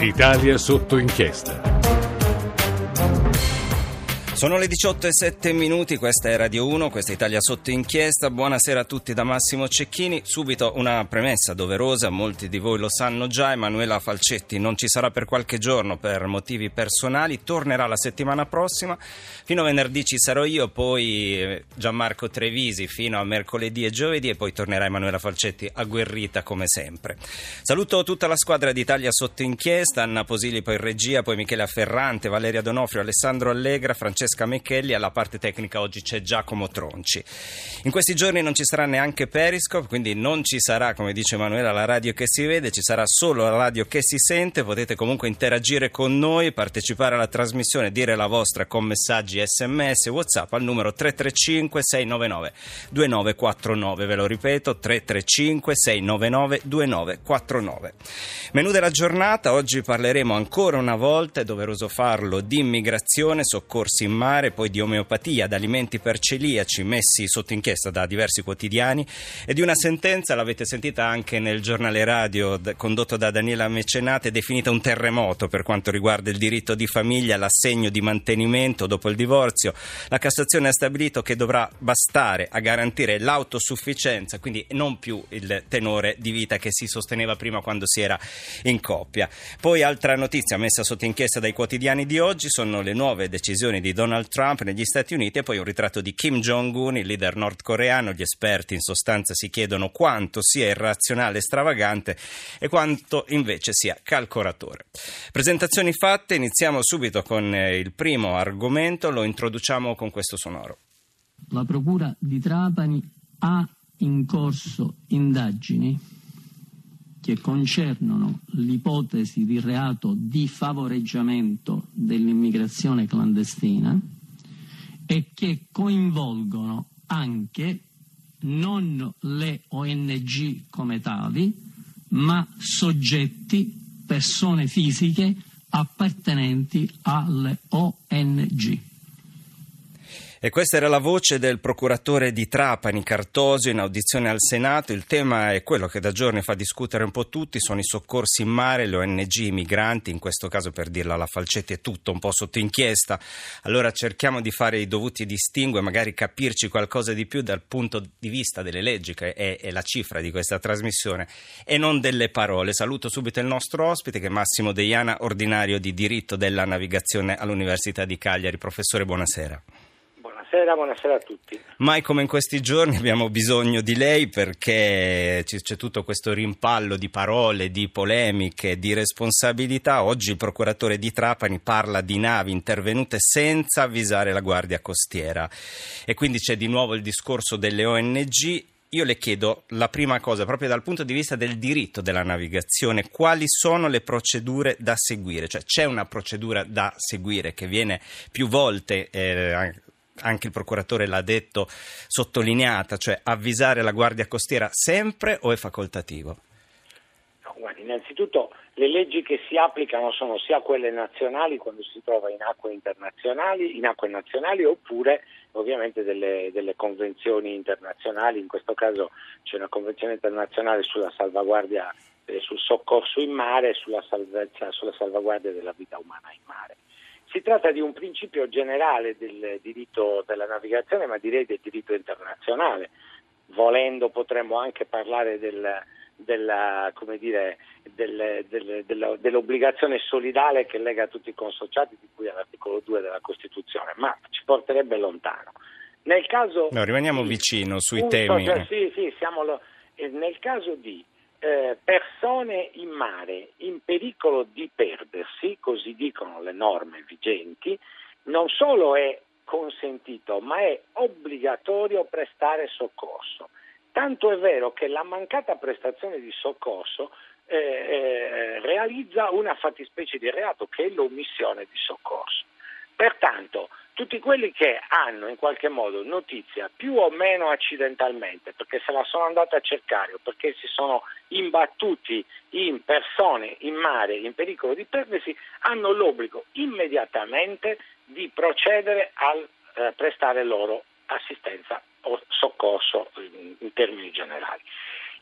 Italia sotto inchiesta. Sono le 18 e 7 minuti, questa è Radio 1, questa è Italia sotto inchiesta. Buonasera a tutti da Massimo Cecchini. Subito una premessa doverosa, molti di voi lo sanno già, Emanuela Falcetti non ci sarà per qualche giorno per motivi personali, tornerà la settimana prossima. Fino a venerdì ci sarò io, poi eh, Gianmarco Trevisi fino a mercoledì e giovedì e poi tornerà Emanuela Falcetti agguerrita come sempre. Saluto tutta la squadra di Italia sotto inchiesta, Anna Posili poi in regia, poi Michele Afferrante, Valeria Donofrio, Alessandro Allegra, Francesco Francesca Mecchelli, alla parte tecnica oggi c'è Giacomo Tronci. In questi giorni non ci sarà neanche Periscope, quindi non ci sarà, come dice Emanuela, la radio che si vede, ci sarà solo la radio che si sente, potete comunque interagire con noi, partecipare alla trasmissione, dire la vostra con messaggi sms, whatsapp al numero 335 699 2949, ve lo ripeto 335 699 2949. Menù della giornata, oggi parleremo ancora una volta, è doveroso farlo, di immigrazione, soccorsi in mare, poi di omeopatia, di alimenti per celiaci messi sotto inchiesta da diversi quotidiani e di una sentenza, l'avete sentita anche nel giornale radio condotto da Daniela Mecenate, definita un terremoto per quanto riguarda il diritto di famiglia, l'assegno di mantenimento dopo il divorzio. La Cassazione ha stabilito che dovrà bastare a garantire l'autosufficienza, quindi non più il tenore di vita che si sosteneva prima quando si era in coppia. Poi altra notizia messa sotto inchiesta dai quotidiani di oggi sono le nuove decisioni di Donald Donald Trump negli Stati Uniti e poi un ritratto di Kim Jong-un, il leader nordcoreano. Gli esperti in sostanza si chiedono quanto sia irrazionale e stravagante e quanto invece sia calcolatore. Presentazioni fatte, iniziamo subito con eh, il primo argomento, lo introduciamo con questo sonoro. La Procura di Trapani ha in corso indagini che concernono l'ipotesi di reato di favoreggiamento dell'immigrazione clandestina e che coinvolgono anche non le ONG come tali, ma soggetti, persone fisiche appartenenti alle ONG. E questa era la voce del procuratore di Trapani, Cartosio, in audizione al Senato. Il tema è quello che da giorni fa discutere un po' tutti, sono i soccorsi in mare, le ONG, i migranti, in questo caso per dirla alla Falcetti è tutto un po' sotto inchiesta. Allora cerchiamo di fare i dovuti distinguo e magari capirci qualcosa di più dal punto di vista delle leggi, che è, è la cifra di questa trasmissione, e non delle parole. Saluto subito il nostro ospite, che è Massimo Deiana, ordinario di diritto della navigazione all'Università di Cagliari. Professore, buonasera. Buonasera, buonasera a tutti. Mai come in questi giorni abbiamo bisogno di lei perché c'è tutto questo rimpallo di parole, di polemiche, di responsabilità. Oggi il procuratore di Trapani parla di navi intervenute senza avvisare la Guardia Costiera e quindi c'è di nuovo il discorso delle ONG io le chiedo la prima cosa, proprio dal punto di vista del diritto della navigazione, quali sono le procedure da seguire? Cioè c'è una procedura da seguire che viene più volte eh, anche il procuratore l'ha detto, sottolineata, cioè avvisare la Guardia Costiera sempre o è facoltativo? No, innanzitutto le leggi che si applicano sono sia quelle nazionali quando si trova in acque internazionali, in acque nazionali oppure ovviamente delle, delle, convenzioni internazionali, in questo caso c'è una convenzione internazionale sulla salvaguardia, eh, sul soccorso in mare e sulla, sulla salvaguardia della vita umana in mare. Si tratta di un principio generale del diritto della navigazione, ma direi del diritto internazionale. Volendo potremmo anche parlare del, della, dire, del, del, dell'obbligazione solidale che lega tutti i consociati, di cui è l'articolo 2 della Costituzione, ma ci porterebbe lontano. Nel caso no, rimaniamo vicino sui temi. Cioè, sì, sì, siamo, nel caso di eh, persone in mare in pericolo di perdersi, così dicono le norme vigenti, non solo è consentito, ma è obbligatorio prestare soccorso. Tanto è vero che la mancata prestazione di soccorso eh, eh, realizza una fattispecie di reato che è l'omissione di soccorso. Pertanto, tutti quelli che hanno in qualche modo notizia più o meno accidentalmente, perché se la sono andata a cercare o perché si sono imbattuti in persone in mare in pericolo di perdersi, hanno l'obbligo immediatamente di procedere a eh, prestare loro assistenza o soccorso in, in termini generali.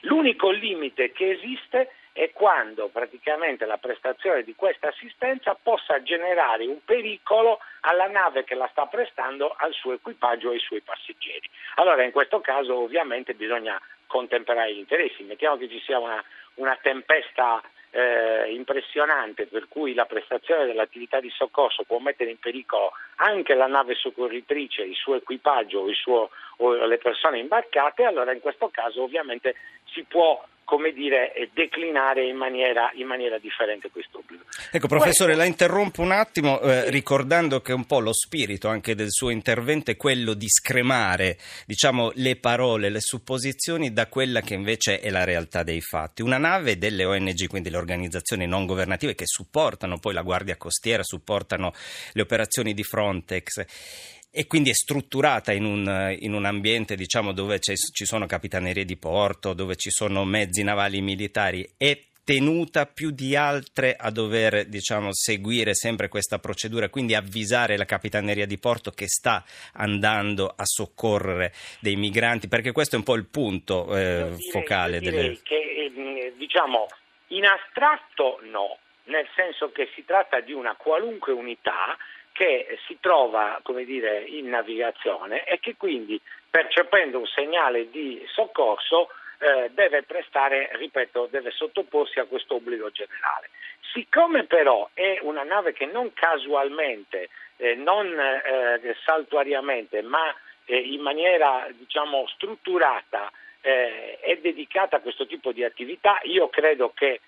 L'unico limite che esiste è quando praticamente la prestazione di questa assistenza possa generare un pericolo alla nave che la sta prestando, al suo equipaggio e ai suoi passeggeri. Allora in questo caso ovviamente bisogna contemperare gli interessi, mettiamo che ci sia una, una tempesta eh, impressionante per cui la prestazione dell'attività di soccorso può mettere in pericolo anche la nave soccorritrice, il suo equipaggio il suo, o le persone imbarcate, allora in questo caso ovviamente si può come dire, declinare in maniera, in maniera differente questo obbligo. Ecco, professore, questo... la interrompo un attimo eh, ricordando che un po' lo spirito anche del suo intervento è quello di scremare, diciamo, le parole, le supposizioni da quella che invece è la realtà dei fatti. Una nave delle ONG, quindi le organizzazioni non governative che supportano poi la Guardia Costiera, supportano le operazioni di Frontex, e quindi è strutturata in un, in un ambiente diciamo, dove ci sono capitanerie di porto, dove ci sono mezzi navali militari, è tenuta più di altre a dover diciamo, seguire sempre questa procedura, quindi avvisare la capitaneria di porto che sta andando a soccorrere dei migranti, perché questo è un po' il punto eh, direi, focale. Delle... che eh, diciamo in astratto no, nel senso che si tratta di una qualunque unità che si trova dire, in navigazione e che quindi percependo un segnale di soccorso eh, deve prestare, ripeto, deve sottoporsi a questo obbligo generale. Siccome però è una nave che non casualmente, eh, non eh, saltuariamente, ma eh, in maniera diciamo, strutturata eh, è dedicata a questo tipo di attività, io credo che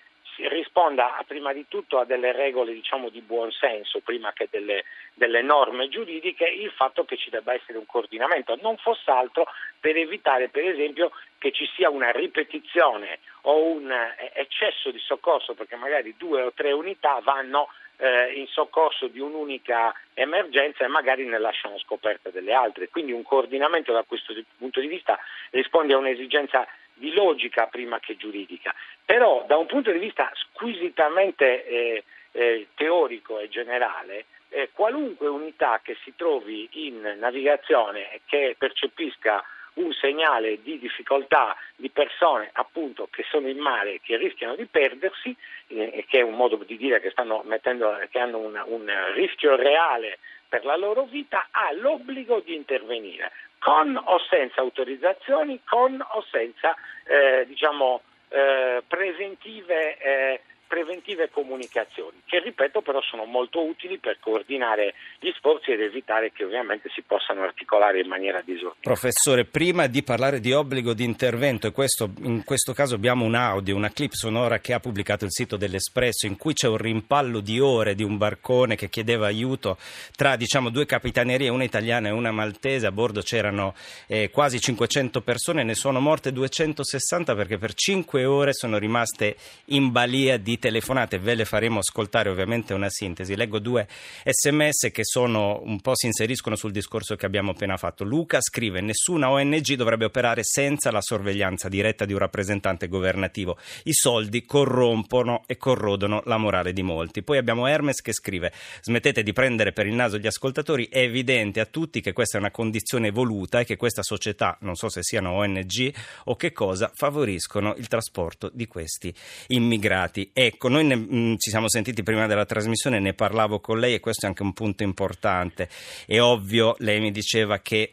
risponda prima di tutto a delle regole diciamo, di buon senso prima che delle, delle, norme giuridiche il fatto che ci debba essere un coordinamento, non fosse altro per evitare per esempio che ci sia una ripetizione o un eh, eccesso di soccorso perché magari due o tre unità vanno eh, in soccorso di un'unica emergenza e magari ne lasciano scoperte delle altre. Quindi un coordinamento da questo punto di vista risponde a un'esigenza di logica prima che giuridica. Però da un punto di vista squisitamente eh, eh, teorico e generale, eh, qualunque unità che si trovi in navigazione e che percepisca un segnale di difficoltà di persone appunto che sono in mare e che rischiano di perdersi, eh, che è un modo di dire che, mettendo, che hanno una, un rischio reale per la loro vita, ha l'obbligo di intervenire con o senza autorizzazioni, con o senza eh, diciamo, eh, preventive eh, preventive comunicazioni, che ripeto però sono molto utili per coordinare gli sforzi ed evitare che ovviamente si possano articolare in maniera disordinata. Professore, prima di parlare di obbligo di intervento, e questo, in questo caso abbiamo un audio, una clip sonora che ha pubblicato il sito dell'Espresso, in cui c'è un rimpallo di ore di un barcone che chiedeva aiuto tra diciamo, due capitanerie, una italiana e una maltese, a bordo c'erano eh, quasi 500 persone, ne sono morte 260 perché per 5 ore sono rimaste in balia di telefonate, ve le faremo ascoltare ovviamente una sintesi. Leggo due sms che sono, un po' si inseriscono sul discorso che abbiamo appena fatto. Luca scrive: Nessuna ONG dovrebbe operare senza la sorveglianza diretta di un rappresentante governativo. I soldi corrompono e corrodono la morale di molti. Poi abbiamo Hermes che scrive: Smettete di prendere per il naso gli ascoltatori. È evidente a tutti che questa è una condizione voluta e che questa società, non so se siano ONG o che cosa, favoriscono il trasporto di questi immigrati. Ecco Ecco, noi ne, mh, mm, ci siamo sentiti prima della trasmissione, ne parlavo con lei e questo è anche un punto importante. È ovvio, lei mi diceva che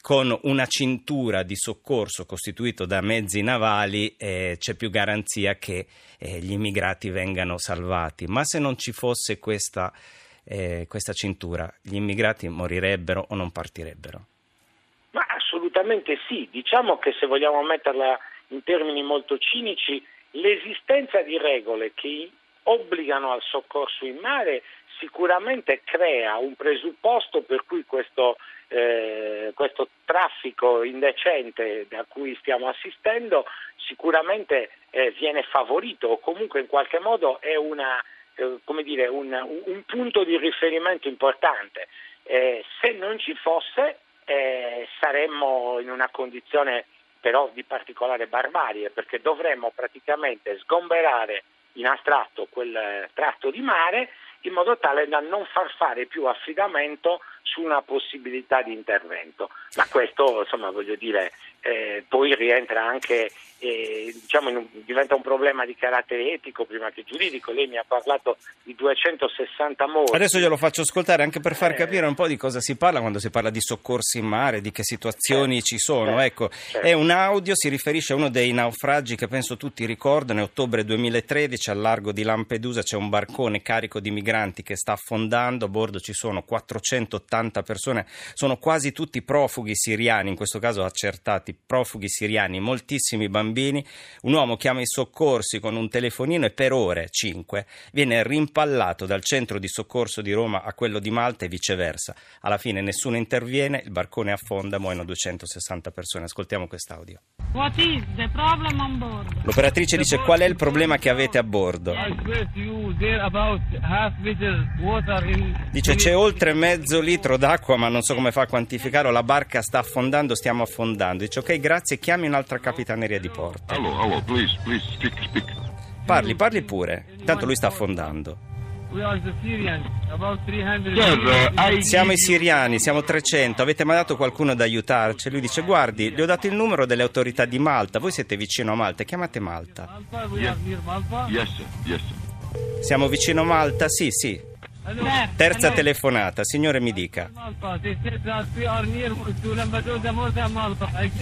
con una cintura di soccorso costituito da mezzi navali eh, c'è più garanzia che eh, gli immigrati vengano salvati. Ma se non ci fosse questa, eh, questa cintura, gli immigrati morirebbero o non partirebbero? Ma assolutamente sì. Diciamo che se vogliamo metterla in termini molto cinici, L'esistenza di regole che obbligano al soccorso in mare sicuramente crea un presupposto per cui questo, eh, questo traffico indecente a cui stiamo assistendo sicuramente eh, viene favorito o comunque in qualche modo è una, eh, dire, un, un, punto di riferimento importante. Eh, se non ci fosse eh, saremmo in una condizione però di particolare barbarie, perché dovremmo praticamente sgomberare in astratto quel tratto di mare in modo tale da non far fare più affidamento su una possibilità di intervento. Ma questo, insomma, voglio dire, eh, poi rientra anche, eh, diciamo, un, diventa un problema di carattere etico prima che giuridico. Lei mi ha parlato di 260 morti. Adesso glielo faccio ascoltare anche per far capire un po' di cosa si parla quando si parla di soccorsi in mare, di che situazioni Certo, ci sono. certo, ecco, certo. è un audio, si riferisce a uno dei naufragi che penso tutti ricordano. È ottobre 2013 al largo di Lampedusa c'è un barcone carico di migranti che sta affondando. A bordo ci sono 480 persone, sono quasi tutti profughi siriani, in questo caso accertati profughi siriani, moltissimi bambini. Un uomo chiama i soccorsi con un telefonino e per ore, 5, viene rimpallato dal centro di soccorso di Roma a quello di Malta e viceversa. Alla fine nessuno interviene, il barcone affonda, muoiono 260 persone. Ascoltiamo quest'audio. L'operatrice dice qual è il problema che avete a bordo. Dice c'è oltre mezzo litro d'acqua ma non so come fa a quantificarlo, la barca sta affondando, stiamo affondando. Dice ok grazie, chiami un'altra capitaneria di porto. Hello, hello, please, please, speak, speak. Parli, parli pure, tanto lui sta affondando. We are the Syrians, about 300. Sir, uh, Siamo i siriani, siamo 300, avete mandato qualcuno ad aiutarci? Lui dice guardi, gli ho dato il numero delle autorità di Malta, voi siete vicino a Malta, chiamate Malta. Siamo vicino a Malta? Sì, sì. Terza telefonata, signore mi dica.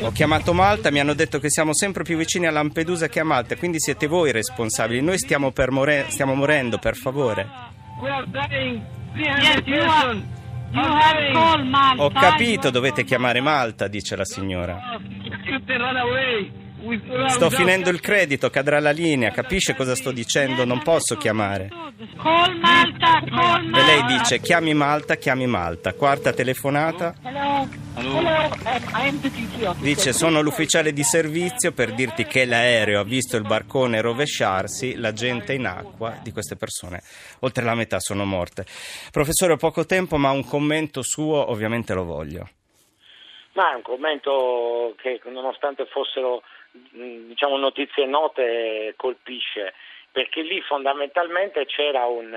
Ho chiamato Malta, mi hanno detto che siamo sempre più vicini a Lampedusa che a Malta, quindi siete voi responsabili. Noi stiamo, per more- stiamo morendo, per favore. we are dying. Yes, 300 you are. persons. You are have dying. called Malta. Ho capito, dovete chiamare Malta, dice la signora. Sto finendo il credito, cadrà la linea, capisce cosa sto dicendo? Non posso chiamare. Call Malta, call E lei dice chiami Malta, chiami Malta. Quarta telefonata, officer. dice sono l'ufficiale di servizio per dirti che l'aereo ha visto il barcone rovesciarsi, la gente in acqua di queste persone, oltre la metà sono morte. Professore, ho poco tempo, ma un commento suo ovviamente lo voglio. Ma è un commento che nonostante fossero mh, diciamo, notizie note colpisce, perché lì fondamentalmente c'era un,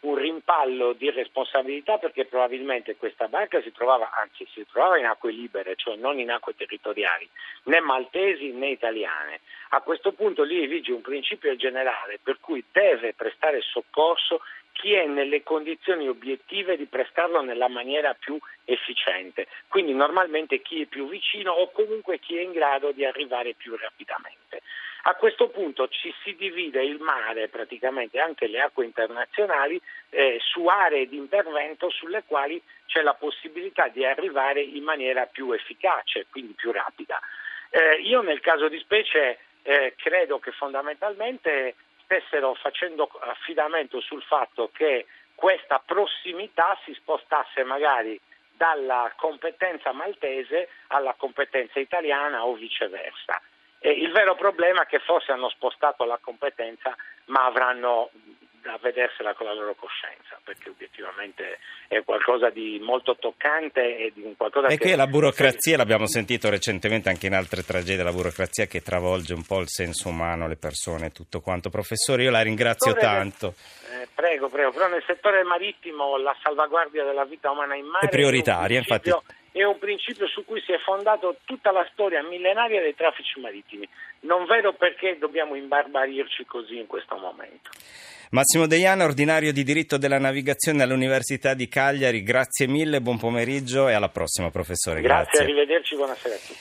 un rimpallo di responsabilità perché probabilmente questa barca si trovava, anzi si trovava in acque libere, cioè non in acque territoriali, né maltesi né italiane. A questo punto lì vige un principio generale per cui deve prestare soccorso chi è nelle condizioni obiettive di prestarlo nella maniera più efficiente, quindi normalmente chi è più vicino o comunque chi è in grado di arrivare più rapidamente. A questo punto ci si divide il mare, praticamente anche le acque internazionali, eh, su aree di intervento sulle quali c'è la possibilità di arrivare in maniera più efficace, quindi più rapida. Eh, io nel caso di specie eh, credo che fondamentalmente stessero facendo affidamento sul fatto che questa prossimità si spostasse magari dalla competenza maltese alla competenza italiana o viceversa. E il vero problema è che forse hanno spostato la competenza ma avranno da vedersela con la loro coscienza, perché obiettivamente è qualcosa di molto toccante e di un qualcosa E che... è la burocrazia, l'abbiamo sentito recentemente anche in altre tragedie, la burocrazia che travolge un po' il senso umano, le persone, tutto quanto. Professore, io la ringrazio Settore- tanto. Eh, prego, prego, però nel settore marittimo la salvaguardia della vita umana in mare È prioritaria, principio- infatti. È un principio su cui si è fondato tutta la storia millenaria dei traffici marittimi. Non vedo perché dobbiamo imbarbarirci così in questo momento. Massimo Deiana, ordinario di diritto della navigazione all'Università di Cagliari, grazie mille, buon pomeriggio e alla prossima professore. Grazie, arrivederci, buonasera a tutti.